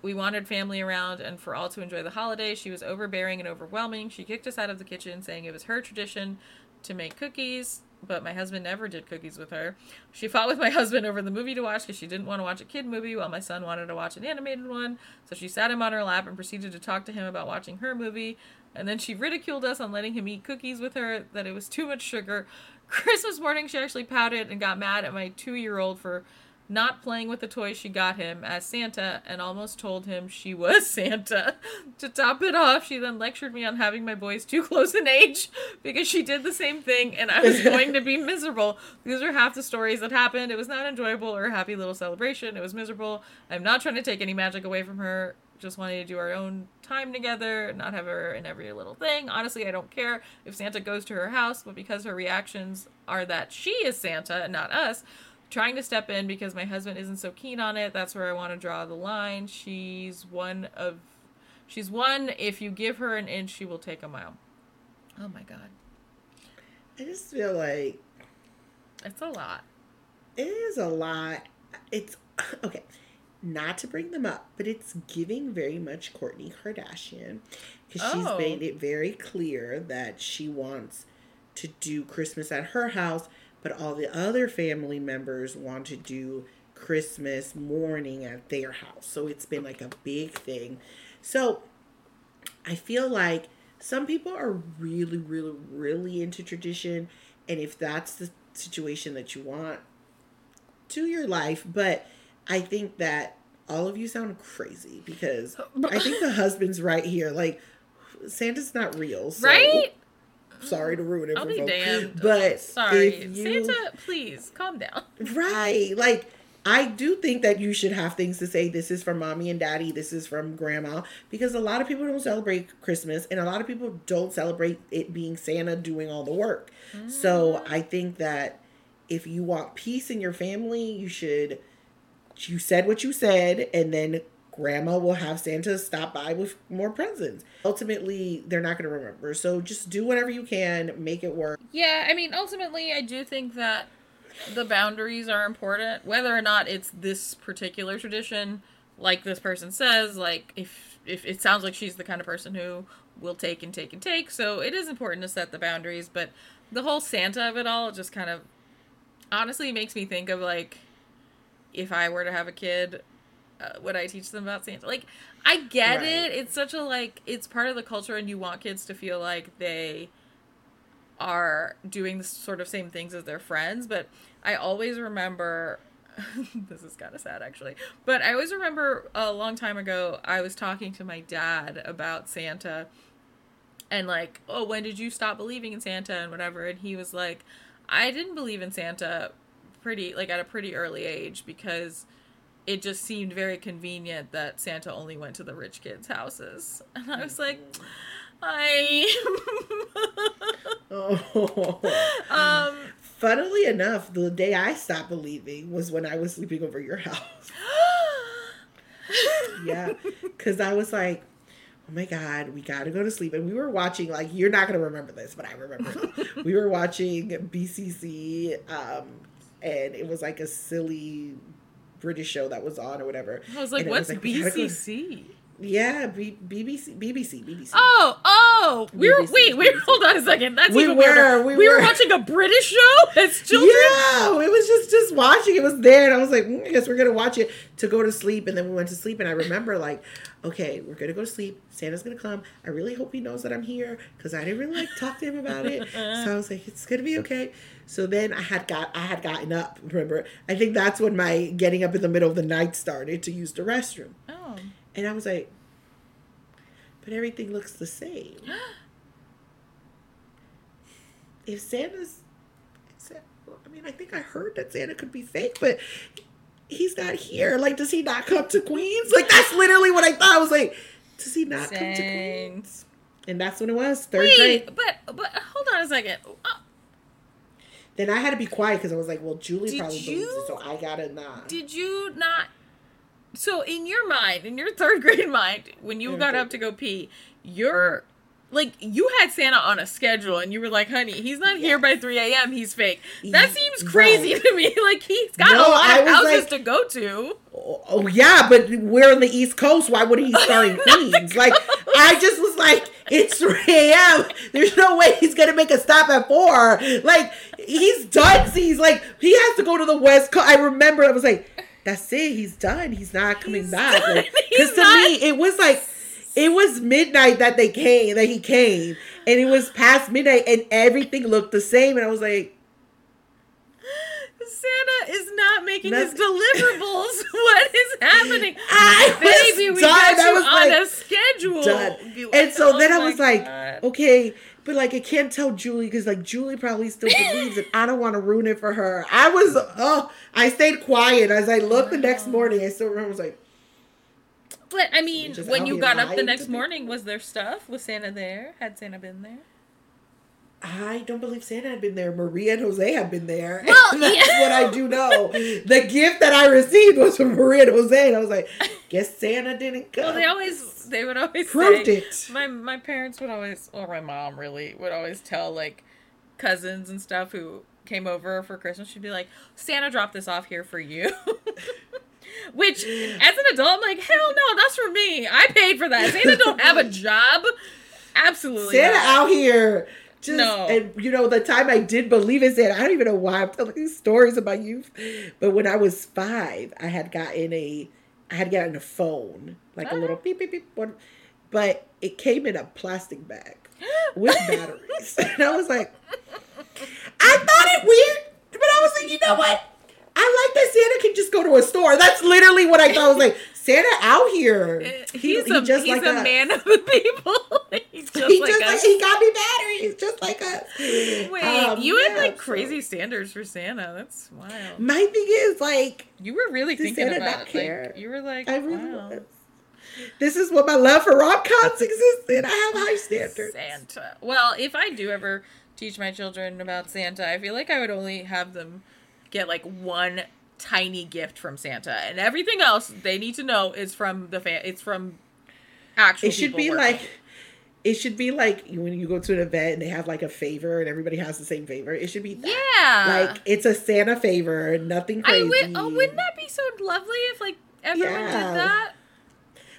we wanted family around and for all to enjoy the holidays. She was overbearing and overwhelming. She kicked us out of the kitchen, saying it was her tradition to make cookies, but my husband never did cookies with her. She fought with my husband over the movie to watch because she didn't want to watch a kid movie while my son wanted to watch an animated one. So she sat him on her lap and proceeded to talk to him about watching her movie. And then she ridiculed us on letting him eat cookies with her, that it was too much sugar. Christmas morning, she actually pouted and got mad at my two year old for not playing with the toy she got him as Santa and almost told him she was Santa. to top it off, she then lectured me on having my boys too close in age because she did the same thing and I was going to be miserable. These are half the stories that happened. It was not enjoyable or a happy little celebration. It was miserable. I'm not trying to take any magic away from her. Just wanted to do our own time together, not have her in every little thing. Honestly, I don't care if Santa goes to her house, but because her reactions are that she is Santa and not us, trying to step in because my husband isn't so keen on it. That's where I want to draw the line. She's one of she's one if you give her an inch, she will take a mile. Oh my god. I just feel like It's a lot. it is a lot. It's okay, not to bring them up, but it's giving very much Kourtney Kardashian because she's Oh. made it very clear that she wants to do Christmas at her house, but all the other family members want to do Christmas morning at their house. So it's been like a big thing. So I feel like some people are really, really, really into tradition. And if that's the situation that you want, to your life. But I think that all of you sound crazy because I think the husband's right here. Like, Santa's not real. So, right? Sorry to ruin it I'll for be damned. But Sorry. if you- Santa, please calm down. Right. Like I do think that you should have things to say this is from mommy and daddy, this is from grandma because a lot of people don't celebrate Christmas and a lot of people don't celebrate it being Santa doing all the work. So mm. I think that if you want peace in your family, you should you said what you said and then grandma will have Santa stop by with more presents. Ultimately, they're not going to remember. So just do whatever you can, make it work. Yeah, I mean, ultimately, I do think that the boundaries are important, whether or not it's this particular tradition, like this person says. Like, if if it sounds like she's the kind of person who will take and take and take, so it is important to set the boundaries. But the whole Santa of it all just kind of honestly makes me think of like if I were to have a kid. Uh, would I teach them about Santa? Like, I get Right. it. It's such a like, it's part of the culture, and you want kids to feel like they are doing the sort of same things as their friends, but I always remember this is kind of sad actually. But I always remember a long time ago I was talking to my dad about Santa and like, "Oh, when did you stop believing in Santa and whatever?" And he was like, "I didn't believe in Santa pretty like at a pretty early age because it just seemed very convenient that Santa only went to the rich kids' houses." And I was like, I Oh. um Funnily enough, the day I stopped believing was when I was sleeping over your house. yeah, because I was like, oh my God, we got to go to sleep. And we were watching, like, you're not going to remember this, but I remember. we were watching BCC, um, and it was like a silly British show that was on or whatever. I was like, And what's gotta go- BCC? Yeah, B- BBC, BBC, BBC. Oh, oh, we were wait, wait, hold on a second. That's We even were, weirder. we We, were. were. watching a British show as children. Yeah, it was just just watching. It was there, and I was like, mm, I guess we're gonna watch it to go to sleep. And then we went to sleep, and I remember like, okay, we're gonna go to sleep. Santa's gonna come. I really hope he knows that I'm here because I didn't really like talk to him about it. so I was like, it's gonna be okay. So then I had got I had gotten up. Remember, I think that's when my getting up in the middle of the night started to use the restroom, Oh, and I was like. But everything looks the same. if Santa's, Sa- I mean, I think I heard that Santa could be fake, but he's not here. Like, does he not come to Queens? Like, that's literally what I thought. I was like, does he not come to Queens? And that's when it was third Wait, grade. but but hold on a second. Uh, Then I had to be quiet because I was like, well, Juli probably believes it, so I gotta not. did you not? So in your mind, in your third grade mind, when you got up to go pee, you're like you had Santa on a schedule, and you were like, "Honey, he's not here by three a.m. He's fake." That seems crazy right. to me. Like he's got No, a lot of houses like- to go to. Oh, oh, yeah, but we're on the East Coast. Why would he start in oh Queens? Like, I just was like, it's 3 a.m. There's no way he's gonna make a stop at four. Like, he's done. He's like, he has to go to the West Coast. I remember I was like, that's it. He's done. He's not coming He's back. Because He's to not- me, it was like. It was midnight that they came, that he came, and it was past midnight, and everything looked the same. And I was like, Santa is not making his deliverables. what is happening? I was Baby, we done. got you was on like, a schedule. done. And so oh then I was like, okay, but like I can't tell Juli because like Juli probably still believes it. I don't want to ruin it for her. I was oh, I stayed quiet as I looked the next morning. I still remember I was like, But I mean, when you got up the next morning, was there stuff? Was Santa there? Had Santa been there? I don't believe Santa had been there. Maria and Jose had been there. Well, that's yeah. what I do know. The gift that I received was from Maria and Jose, and I was like, guess Santa didn't come. Well, they always they would always Proved say, it. My my parents would always, or my mom really would always tell like cousins and stuff who came over for Christmas. She'd be like, Santa dropped this off here for you. Which, as an adult, I'm like, hell no, that's for me. I paid for that. Santa don't have a job. Absolutely. Santa not. out here. Just, No. And you know, the time I did believe in Santa, I don't even know why I'm telling these stories about youth. But when I was five, I had gotten a, I had gotten a phone, like a uh-huh. little beep beep beep one, but it came in a plastic bag with batteries, and I was like, I thought it weird, but I was like, you know what? I like that Santa can just go to a store. That's literally what I thought. I was like, Santa out here. He's He- a just he's like a us. man of the people. he's just he like just us. like, he got me batteries, just like us. Wait, Um, you had like so- crazy standards for Santa. That's wild. My thing is like, You were really thinking Santa about not it. care? Like, you were like, I really wow. was. This is what my love for rom coms existed. I have high standards. Santa. Well, if I do ever teach my children about Santa, I feel like I would only have them get like one tiny gift from Santa, and everything else they need to know is from the fan. It's from actual. It should be working. like, it should be like when you go to an event and they have like a favor and everybody has the same favor. It should be that. yeah, like it's a Santa favor, nothing I crazy. would. Oh, wouldn't that be so lovely if like everyone Yeah. did that?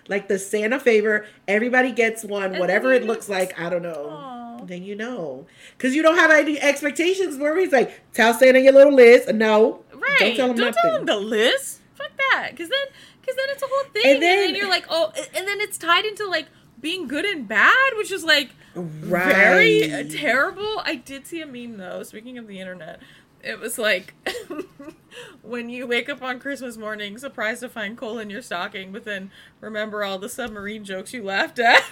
like the Santa favor, everybody gets one, then whatever it looks like. I don't know. Aw. Then you know, because you don't have any expectations. Where he's like, tell Santa your little list. No, Right. Don't tell him nothing. him the list. Fuck that. Because then, because then it's a whole thing, And and then, then- you're like, oh, and then it's tied into like being good and bad, which is like right. very terrible. I did see a meme though. Speaking of the internet, it was like when you wake up on Christmas morning, surprised to find coal in your stocking, but then remember all the submarine jokes you laughed at.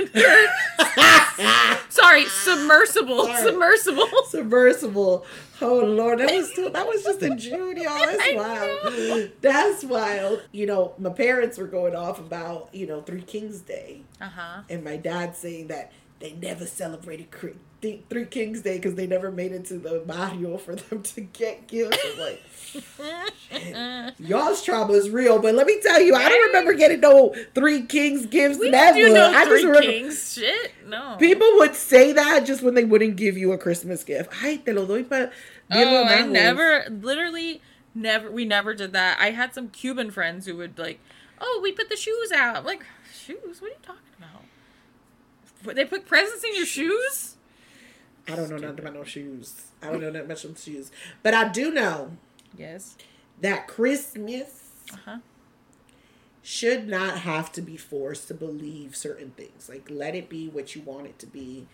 Sorry, submersible, Sorry. submersible. submersible. Oh Lord, that was that was just in June, y'all. That's wild. That's wild. You know, my parents were going off about you know Three Kings Day, Uh huh. and my dad saying that they never celebrated Cre- Th- Three Kings Day because they never made it to the barrio for them to get gifts. I'm like, y'all's trauma is real, but let me tell you, I don't remember getting no Three Kings gifts. We never. do know I Three just remember Kings shit. No. People would say that just when they wouldn't give you a Christmas gift. I te lo doy para Oh, I never, literally, never. We never did that. I had some Cuban friends who would like, oh, we put the shoes out. I'm like, shoes? What are you talking about? They put presents in your shoes? I don't know nothing about no shoes. I don't know that much about shoes. But I do know Yes. that Christmas Uh huh. should not have to be forced to believe certain things. Like, let it be what you want it to be.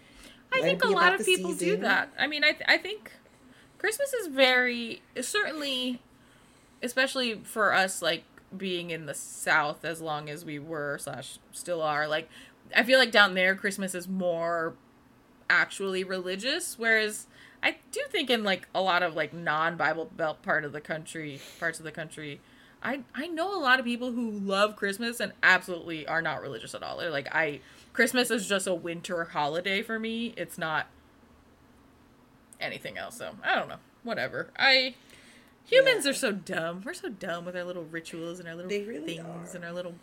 I Let think a lot of people do that. I mean, I th- I think Christmas is very certainly, especially for us, like being in the South as long as we were slash still are. Like, I feel like down there Christmas is more actually religious, whereas I do think in like a lot of like non Bible Belt part of the country, parts of the country, I I know a lot of people who love Christmas and absolutely are not religious at all. They're like I Christmas is just a winter holiday for me. It's not anything else. So I don't know. Whatever. I humans Yeah. are so dumb. We're so dumb with our little rituals and our little really things are. and our little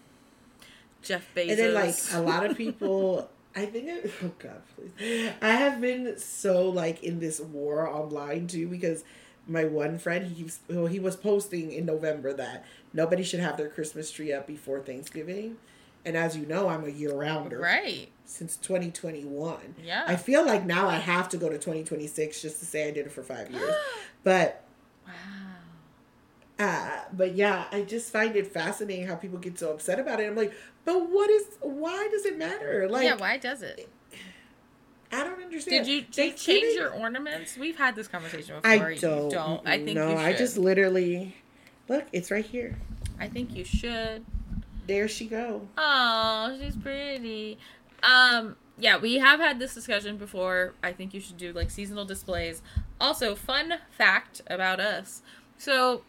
Jeff Bezos. And then like a lot of people I think I, oh god please. I have been so like in this war online too because my one friend he keeps well, he was posting in November that nobody should have their Christmas tree up before Thanksgiving. And as you know, I'm a year rounder right. since 2021. Yeah. I feel like now I have to go to 2026 just to say I did it for 5 years. But Wow. Uh, but yeah, I just find it fascinating how people get so upset about it. I'm like, but what is? Why does it matter? Like, yeah, why does it? I don't understand. Did you, did you change your ornaments? We've had this conversation before. I don't. don't. I think no. you should. I just literally look. It's right here. I think you should. There she go. Oh, she's pretty. Um, yeah, we have had this discussion before. I think you should do like seasonal displays. Also, fun fact about us. So,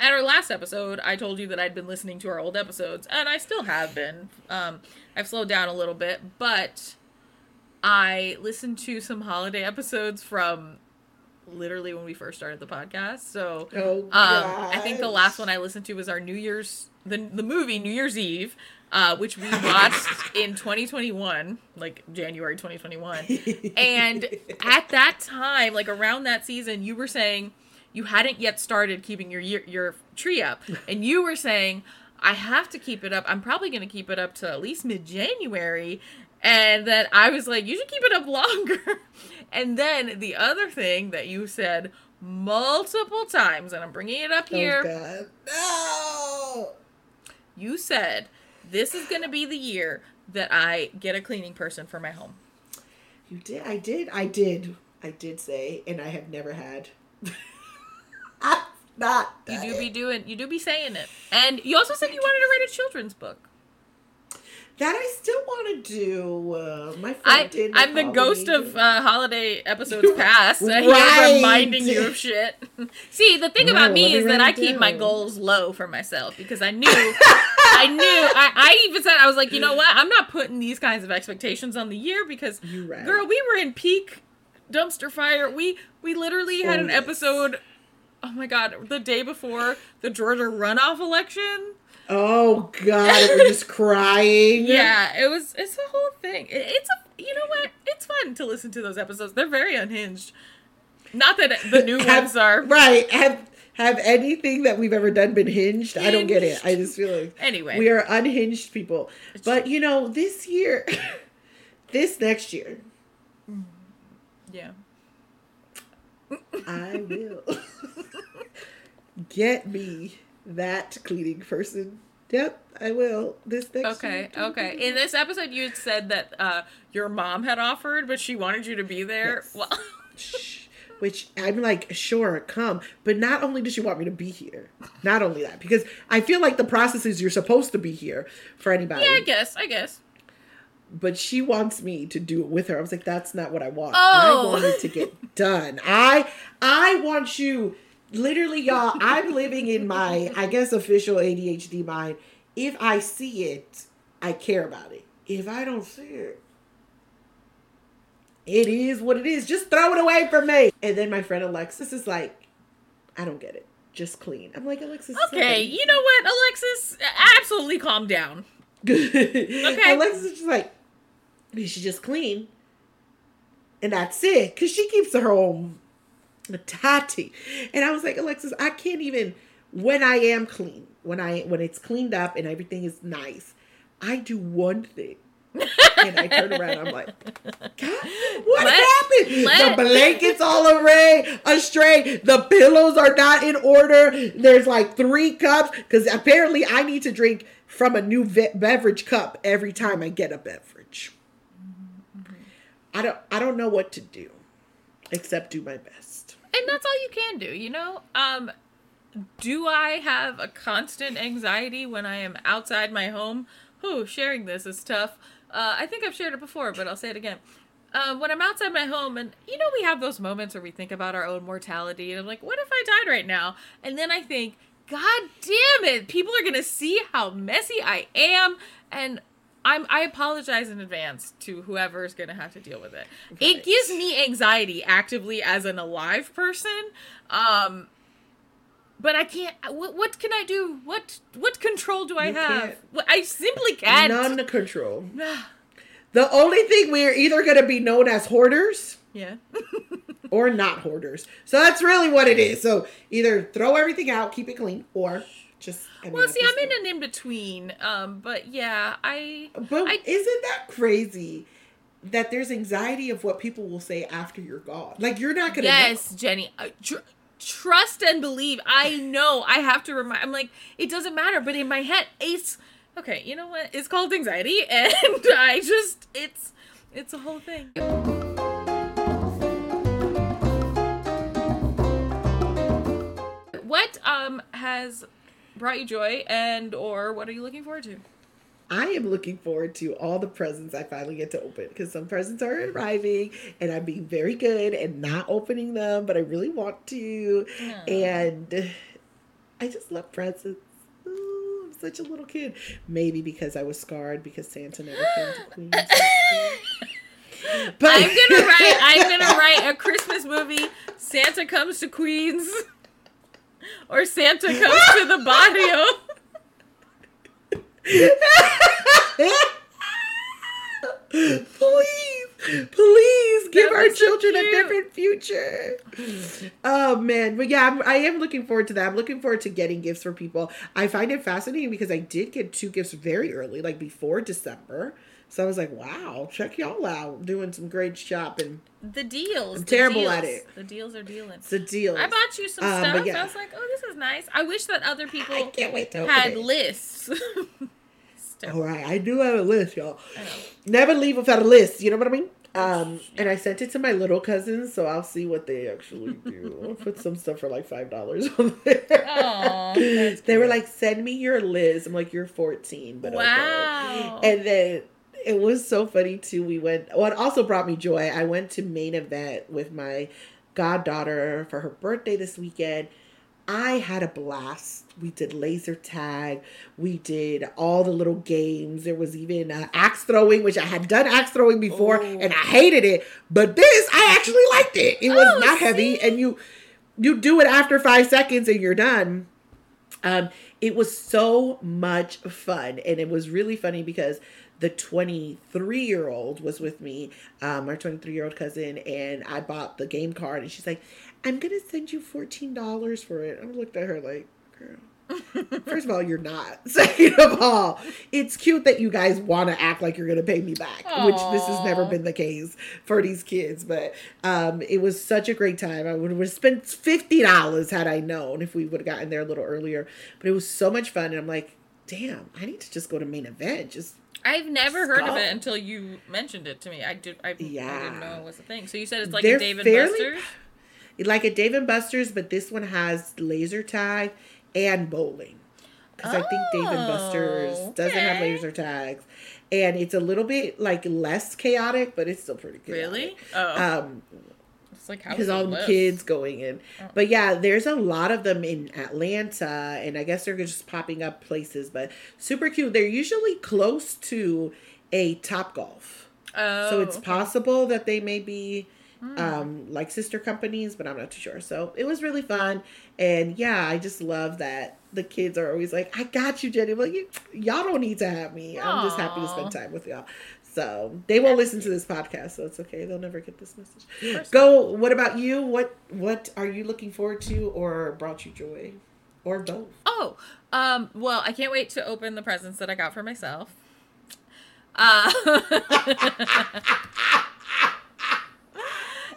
at our last episode, I told you that I'd been listening to our old episodes, and I still have been. Um, I've slowed down a little bit, but I listened to some holiday episodes from literally when we first started the podcast. So, Oh, um, I think the last one I listened to was our New Year's the the movie New Year's Eve, uh, which we watched in 2021, like January 2021. And at that time, like around that season, you were saying you hadn't yet started keeping your year, your tree up, and you were saying I have to keep it up. I'm probably going to keep it up to at least mid January. And then I was like, you should keep it up longer. and then the other thing that you said multiple times, and I'm bringing it up here. Oh here, God. No. you said this is going to be the year that I get a cleaning person for my home. You did. I did. I did. I did say, and I have never had. I'm not. You do be doing, you do be saying it. And you also said you wanted to write a children's book. That I still want to do. Uh, my friend I. I'm the ghost me. of uh, holiday episodes past. Right. reminding you of shit. See, the thing Right, about me is that I keep my goals low for myself because I knew, I knew, I, I even said I was like, you know what? I'm not putting these kinds of expectations on the year because, right. girl, we were in peak dumpster fire. We we literally had Oh, an yes. episode. Oh my god, the day before the Georgia runoff election. Oh God, we're just crying. Yeah, it was. It's a whole thing. It, it's a. You know what? It's fun to listen to those episodes. They're very unhinged. Not that the new Have- ones are. right. Have have anything that we've ever done been hinged? I don't get it. I just feel like Anyway. we are unhinged people. But you know, this year, this next year, mm, Yeah. I will get me that cleaning person. Yep, I will. This next Okay. year. Okay. In this episode, you had said that uh, your mom had offered, but she wanted you to be there. Yes. Well. Which I'm like, sure, come. But not only does she want me to be here, not only that, because I feel like the process is you're supposed to be here for anybody. Yeah, I guess. I guess. but she wants me to do it with her. I was like, that's not what I want. Oh. I want it to get done. I I want you literally y'all, I'm living in my I guess official ADHD mind. If I see it, I care about it. If I don't see it, it is what it is. Just throw it away from me. And then my friend Alexis is like, I don't get it. Just clean. I'm like, Alexis. Okay. You know what, Alexis? Absolutely calm down. okay. Alexis is just like, you should just clean. And that's it. Because she keeps her own tati. And I was like, Alexis, I can't even when I am clean, when I when it's cleaned up and everything is nice, I do one thing. and I turn around, I'm like, God, what Let- happened? let- the blankets all array astray. The pillows are not in order. There's like three cups because apparently I need to drink from a new ve- beverage cup every time I get a beverage. Mm-hmm. I don't. I don't know what to do, except do my best. And that's all you can do you know um do I have a constant anxiety when I am outside my home? who sharing this is tough. Uh, I think I've shared it before, but I'll say it again. Uh, when I'm outside my home, and you know, we have those moments where we think about our own mortality, and I'm like, what if I died right now? And then I think, God damn it, people are gonna see how messy I am, and I'm I apologize in advance to whoever's gonna have to deal with it. It gives me anxiety actively as an alive person. Um, but I can't. What, what can I do? What what control do I You have? can't. I simply can't. None to control. The only thing we're either going to be known as hoarders yeah. or not hoarders. So that's really what it is. So either throw everything out, keep it clean, or just. I Well, see, I'm in an in between. Um, but yeah, I. But I- isn't that crazy? That there's anxiety of what people will say after you're gone. Like you're not gonna. know. Yes, Genny. Uh, tr- trust and believe. I know. I have to remind. I'm like, it doesn't matter. But in my head, it's okay. You know what? It's called anxiety, and I just it's it's a whole thing. What um has brought you joy, and or what are you looking forward to? I am looking forward to all the presents I finally get to open because some presents are mm. arriving and I'm being very good and not opening them, but I really want to. And I just love presents. Ooh, I'm such a little kid. Maybe because I was scarred because Santa never came to Queens. but I'm gonna write. I'm gonna write a Christmas movie. Santa comes to Queens, or Santa comes to the barrio. please, please give our children a different future. Oh man, but yeah, I'm, I am looking forward to that. I'm looking forward to getting gifts for people. I find it fascinating because I did get two gifts very early, like before December. So I was like, wow, check y'all out, doing some great shopping. The deals. I'm terrible deals. at it. The deals are dealing. It's a deal. I bought you some Um, stuff. yeah. I was like, oh, this is nice. I wish that other people I can't wait to had lists. All right, I do have a list, y'all. Never leave without a list. You know what I mean? Um, and I sent it to my little cousins, so I'll see what they actually do. I'll put some stuff for like five dollars on there. They were like, "Send me your list." I'm like, "You're 14, but Wow. okay." And then it was so funny too. We went. What also brought me joy. I went to main event with my goddaughter for her birthday this weekend. I had a blast. We did laser tag. We did all the little games. There was even uh, axe throwing, which I had done axe throwing before, Ooh. and I hated it. But this, I actually liked it. It was Oh, not heavy, see? and you you do it after five seconds and you're done. Um, it was so much fun, and it was really funny because the 23 year old was with me, um, our 23 year old cousin, and I bought the game card, and she's like, "I'm gonna send you $14 for it." I looked at her like, "Girl." First of all, you're not. Second of all, it's cute that you guys want to act like you're going to pay me back, which this has never been the case for these kids. But um, it was such a great time. I would have spent fifty dollars had I known if we would have gotten there a little earlier. But it was so much fun, and I'm like, damn, I need to just go to main event. Just I've never heard of it until you mentioned it to me. I did. I, I didn't know it was a thing. So you said it's like They're a David fairly- Buster's. like a Dave and Buster's, but this one has laser tag and bowling. Because I think Dave and Buster's Oh, doesn't have laser tags, and it's a little bit like less chaotic, but it's still pretty chaotic. Really? Oh, Um, it's like because all the kids going in. Oh. But yeah, there's a lot of them in Atlanta, and I guess they're just popping up places. But super cute. They're usually close to a Top Golf, Oh, so it's okay. possible that they may be Hmm. um like sister companies, but I'm not too sure. So it was really fun, and yeah, I just love that the kids are always like, "I got you, Genny." I'm like, "You- y'all don't need to have me. I'm just happy to spend time with y'all. So they won't listen to this podcast, so it's okay. They'll never get this message. Go. What about you? What What are you looking forward to, or brought you joy, or both? Oh, um, well, I can't wait to open the presents that I got for myself. Uh,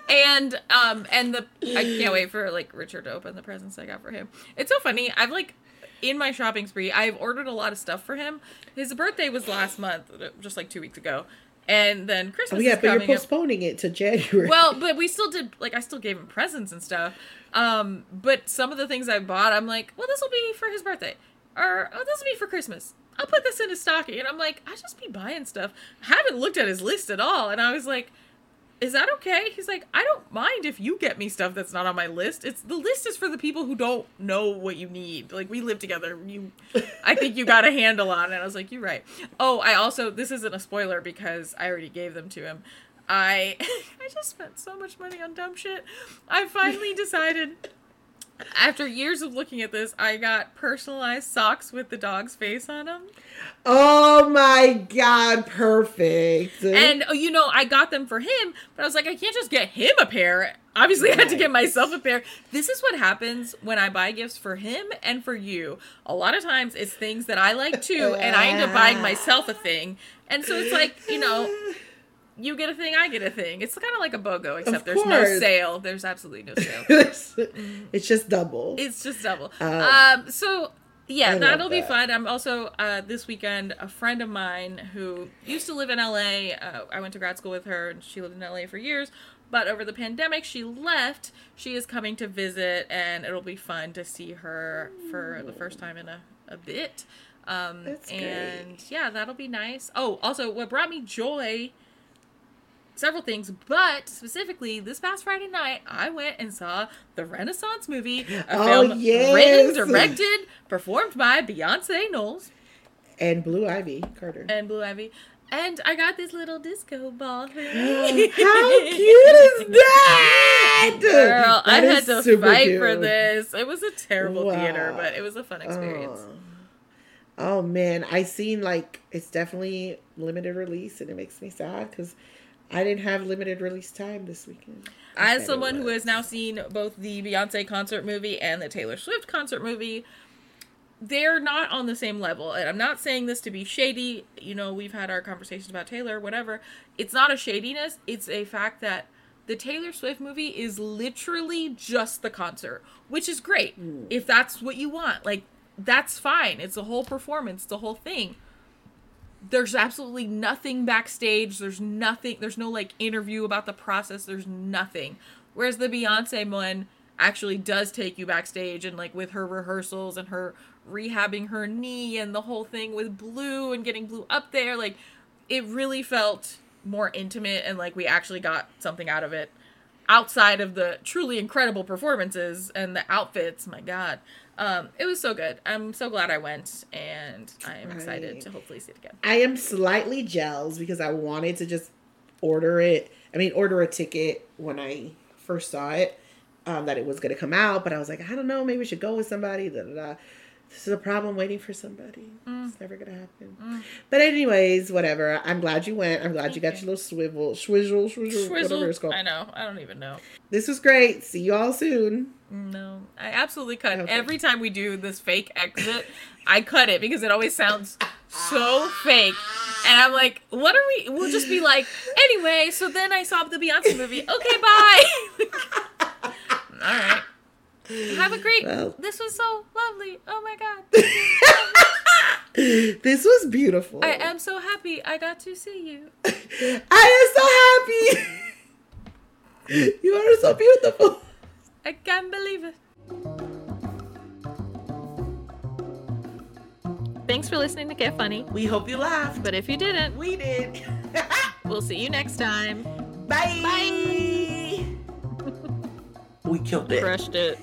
and um, and the I can't wait for like Richard to open the presents I got for him. It's so funny. I've like in my shopping spree, I've ordered a lot of stuff for him. His birthday was last month, just like two weeks ago, and then Christmas Oh yeah, but you're coming up. postponing it to January. Well, but we still did like I still gave him presents and stuff. Um, but some of the things I bought, I'm like, well, this will be for his birthday, or oh, this will be for Christmas. I'll put this in his stocking, and I'm like, I just be buying stuff. I haven't looked at his list at all, and I was like, is that okay? He's like, I don't mind if you get me stuff that's not on my list. It's the list is for the people who don't know what you need. Like we live together. You, I think you got a handle on it. I was like, you're right. Oh, I also this isn't a spoiler because I already gave them to him. I I just spent so much money on dumb shit. I finally decided after years of looking at this, I got personalized socks with the dog's face on them. Oh my god, perfect. And oh, you know, I got them for him, but I was like, I can't just get him a pair. Obviously, I had to get myself a pair. This is what happens when I buy gifts for him and for you. A lot of times, it's things that I like too, and I end up buying myself a thing. And so it's like, you know, you get a thing, I get a thing. It's kind of like a BOGO, except there's no sale. There's absolutely no sale. it's just double. It's just double. Um, Um, so yeah, I that'll be that. fun. I'm also uh, this weekend a friend of mine who used to live in LA. Uh, I went to grad school with her, and she lived in LA for years. But over the pandemic, she left. She is coming to visit, and it'll be fun to see her for the first time in a, a bit. Um, That's and great. yeah, that'll be nice. Oh, also, what brought me joy several things, but specifically this past Friday night, I went and saw the Renaissance movie, a Oh, film yes. written, directed, performed by Beyonce Knowles and Blue Ivy Carter. and Blue Ivy. And I got this little disco ball for How cute is that? Girl, I had to fight for this. It was a terrible Wow. theater, but it was a fun experience. Oh. Oh, man, I seen like it's definitely limited release, and it makes me sad because I didn't have limited release time this weekend. As someone who has now seen both the Beyonce concert movie and the Taylor Swift concert movie, they're not on the same level. And I'm not saying this to be shady. You know, we've had our conversations about Taylor, whatever. It's not a shadiness, it's a fact that the Taylor Swift movie is literally just the concert, which is great. Mm. If that's what you want, like, that's fine. It's a whole performance, the whole thing there's absolutely nothing backstage. There's nothing. There's no like interview about the process. There's nothing. Whereas the Beyonce one actually does take you backstage and like with her rehearsals and her rehabbing her knee and the whole thing with Blue and getting Blue up there. Like it really felt more intimate and like we actually got something out of it outside of the truly incredible performances and the outfits. My God. Um, it was so good. I'm so glad I went, and I am excited Right. to hopefully see it again. I am slightly jealous because I wanted to just order it. I mean, order a ticket when I first saw it, um, that it was going to come out. But I was like, I don't know, maybe we should go with somebody. Da, da, da. This is a problem waiting for somebody. Mm. It's never going to happen. But anyways, whatever. I'm glad you went. I'm glad you got your little swivel, swizzle, swizzle, whatever it's called. I know. I don't even know. This was great. See you all soon. No, I absolutely cut. Okay. Every time we do this fake exit, I cut it because it always sounds so fake. And I'm like, what are we? We'll just be like, anyway, so then I saw the Beyonce movie. Okay, bye. All right. Have a great. Well. this was so lovely. Oh my God. This was beautiful. I am so happy I got to see you. I am so happy. you are so beautiful. I can't believe it. Thanks for listening to Que Funny. We hope you laughed. But if you didn't, We did. we'll see you next time. Bye. Bye. We killed it. Crushed it.